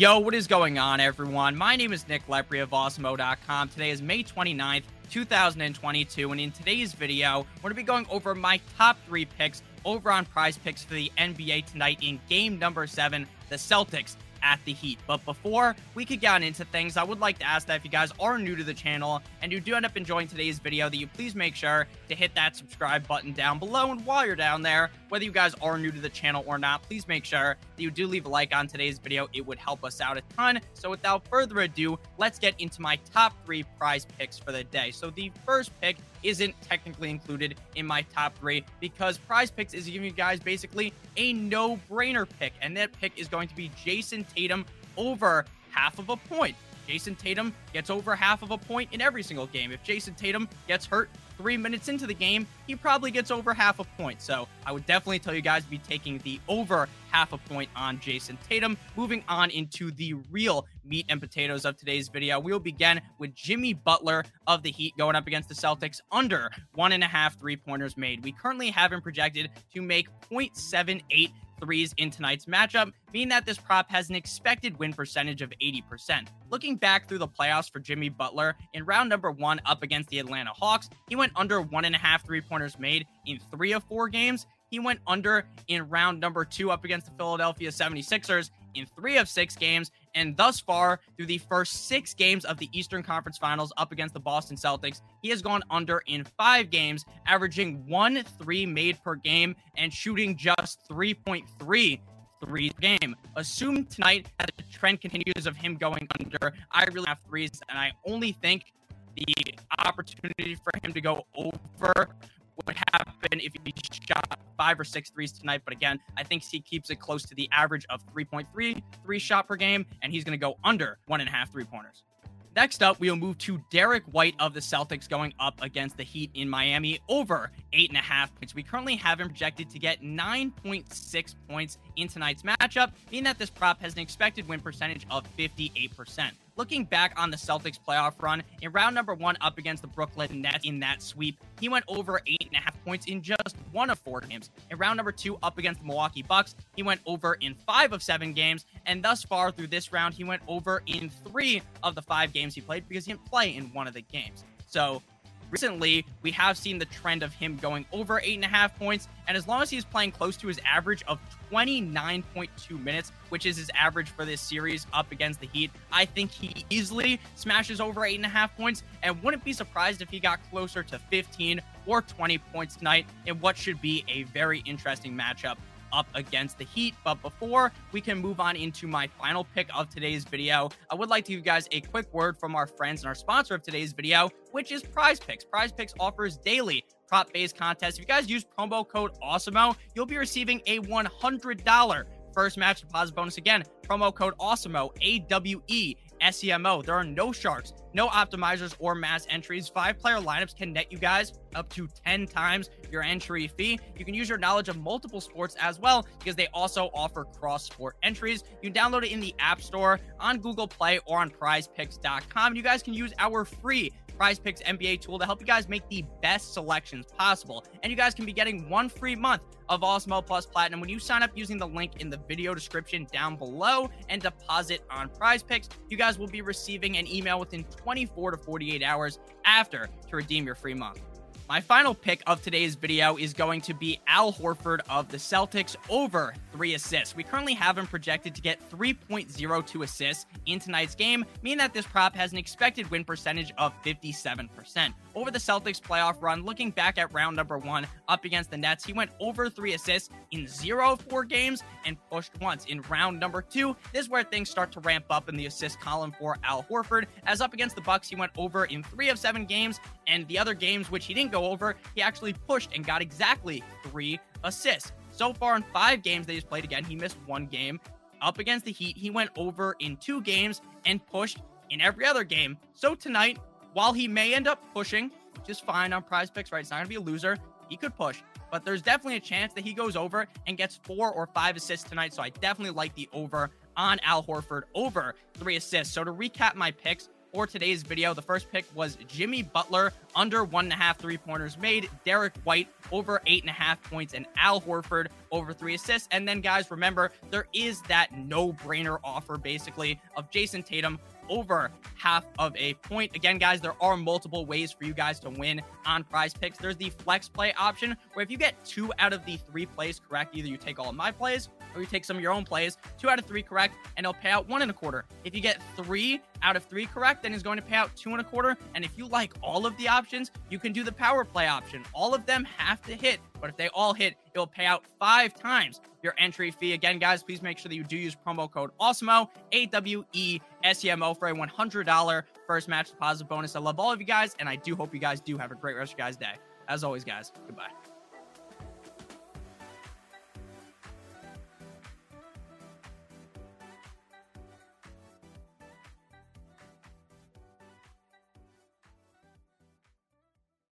Yo, what is going on, everyone? My name is Nick Lepri of Awesemo.com. Today is May 29th, 2022, and in today's video, we're going to be going over my top three picks over on prize picks for the NBA tonight in game number seven, the Celtics at the Heat. But before we could get on into things, I would like to ask that if you guys are new to the channel and you do end up enjoying today's video, that you please make sure to hit that subscribe button down below. And while you're down there, whether you guys are new to the channel or not, please make sure that you do leave a like on today's video. It would help us out a ton. So without further ado, let's get into my top three prize picks for the day. So the first pick isn't technically included in my top three because prize picks is giving you guys basically a no brainer pick. And that pick is going to be Jayson Tatum over half of a point. Jayson Tatum gets over half of a point in every single game. If Jayson Tatum gets hurt three minutes into the game, he probably gets over half a point. So I would definitely tell you guys to be taking the over half a point on Jayson Tatum. Moving on into the real meat and potatoes of today's video, we'll begin with Jimmy Butler of the Heat going up against the Celtics under one and a half three pointers made. We currently have him projected to make 0.78 threes in tonight's matchup, meaning that this prop has an expected win percentage of 80%. Looking back through the playoffs for Jimmy Butler, in round number one up against the Atlanta Hawks, he went under one and a half three pointers made in three of four games. He went under in round number two up against the Philadelphia 76ers in three of six games. And thus far, through the first six games of the Eastern Conference Finals up against the Boston Celtics, he has gone under in five games, averaging one three made per game and shooting just 3.3 threes per game. Assume tonight that the trend continues of him going under. I really have threes, and I only think the opportunity for him to go over would happen if he shot five or six threes tonight. But again, I think he keeps it close to the average of 3.3 three shot per game, and he's going to go under one and a half three pointers. Next up, we'll move to Derrick White of the Celtics going up against the Heat in Miami over eight and a half points. We currently have him projected to get 9.6 points in tonight's matchup, meaning that this prop has an expected win percentage of 58%. Looking back on the Celtics playoff run, in round number one up against the Brooklyn Nets in that sweep, he went over eight and a half points in just one of four games. In round number two up against the Milwaukee Bucks, he went over in five of seven games. And thus far through this round, he went over in three of the five games he played because he didn't play in one of the games. So recently we have seen the trend of him going over eight and a half points. And as long as he's playing close to his average of 29.2 minutes, which is his average for this series up against the Heat, I think he easily smashes over eight and a half points and wouldn't be surprised if he got closer to 15 or 20 points tonight in what should be a very interesting matchup up against the Heat. But before we can move on into my final pick of today's video, I would like to give you guys a quick word from our friends and our sponsor of today's video, which is Prize Picks. Prize Picks offers daily prop based contests. If you guys use promo code AWESEMO, you'll be receiving a $100 first match deposit bonus. Again, promo code AWESEMO, A W E SEMO. There are no sharks, no optimizers or mass entries. Five player lineups can net you guys up to 10 times your entry fee. You can use your knowledge of multiple sports as well because they also offer cross sport entries. You can download it in the App Store, on Google Play, or on prizepicks.com. You guys can use our free Prize Picks NBA tool to help you guys make the best selections possible. And you guys can be getting one free month of Awesemo Plus Platinum when you sign up using the link in the video description down below and deposit on Prize Picks. You guys will be receiving an email within 24 to 48 hours after to redeem your free month. My final pick of today's video is going to be Al Horford of the Celtics over three assists. We currently have him projected to get 3.02 assists in tonight's game, meaning that this prop has an expected win percentage of 57%. Over the Celtics playoff run, looking back at round number one up against the Nets, he went over three assists in zero of four games and pushed once. In round number two, this is where things start to ramp up in the assist column for Al Horford. As up against the Bucks, he went over in three of seven games, and the other games which he didn't go over, he actually pushed and got exactly three assists. So far in five games that he's played again, he missed one game. Up against the Heat, he went over in two games and pushed in every other game. So tonight, while he may end up pushing, which is fine on prize picks, right? It's not going to be a loser. He could push, but there's definitely a chance that he goes over and gets four or five assists tonight. So I definitely like the over on Al Horford over three assists. So to recap my picks for today's video. The first pick was Jimmy Butler under one and a half three pointers made, Derrick White over eight and a half points, and Al Horford over three assists. And then, guys, remember, there is that no brainer offer basically of Jayson Tatum over half of a point. Again, guys, there are multiple ways for you guys to win on prize picks. There's the flex play option where if you get two out of the three plays correct, either you take all of my plays or you take some of your own plays, two out of three correct, and it'll pay out one and a quarter. If you get three out of three correct, then it's going to pay out two and a quarter. And if you like all of the options, you can do the power play option. All of them have to hit, but if they all hit, it'll pay out five times your entry fee. Again, guys, please make sure that you do use promo code AWESEMO, A W E S E M O, for a $100 first match deposit bonus. I love all of you guys, and I do hope you guys do have a great rest of your guys' day. As always, guys, goodbye.